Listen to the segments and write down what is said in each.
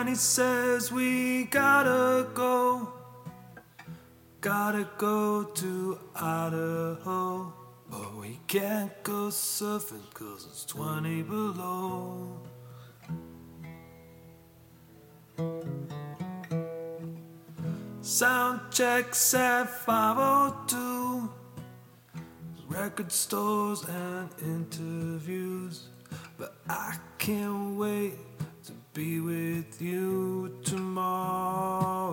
Danny says we gotta go. Gotta go to Idaho. But we can't go surfing cause it's 20 below. Sound checks at 502. Record stores and interviews. But I can't wait be with you tomorrow.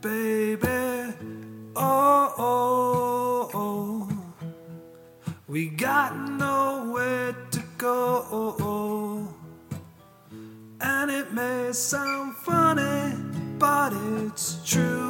Baby, oh, oh, oh. We got nowhere to go. And it may sound funny, but it's true.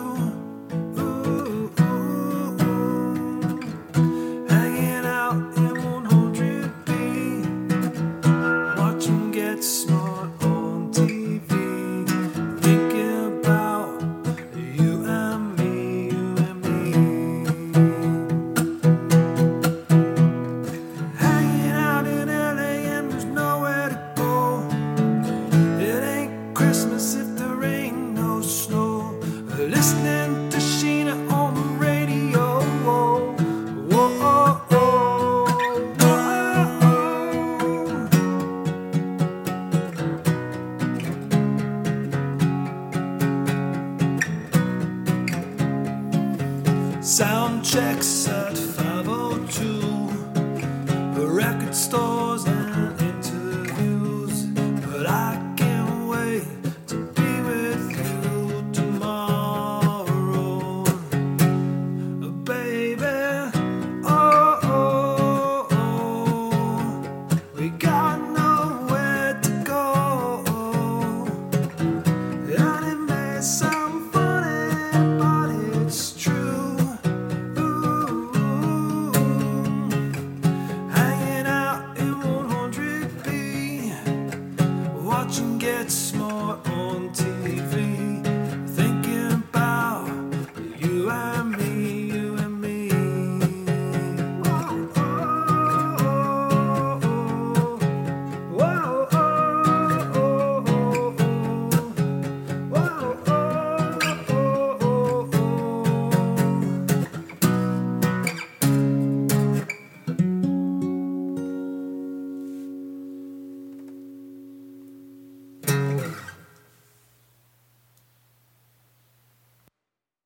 Checks It's.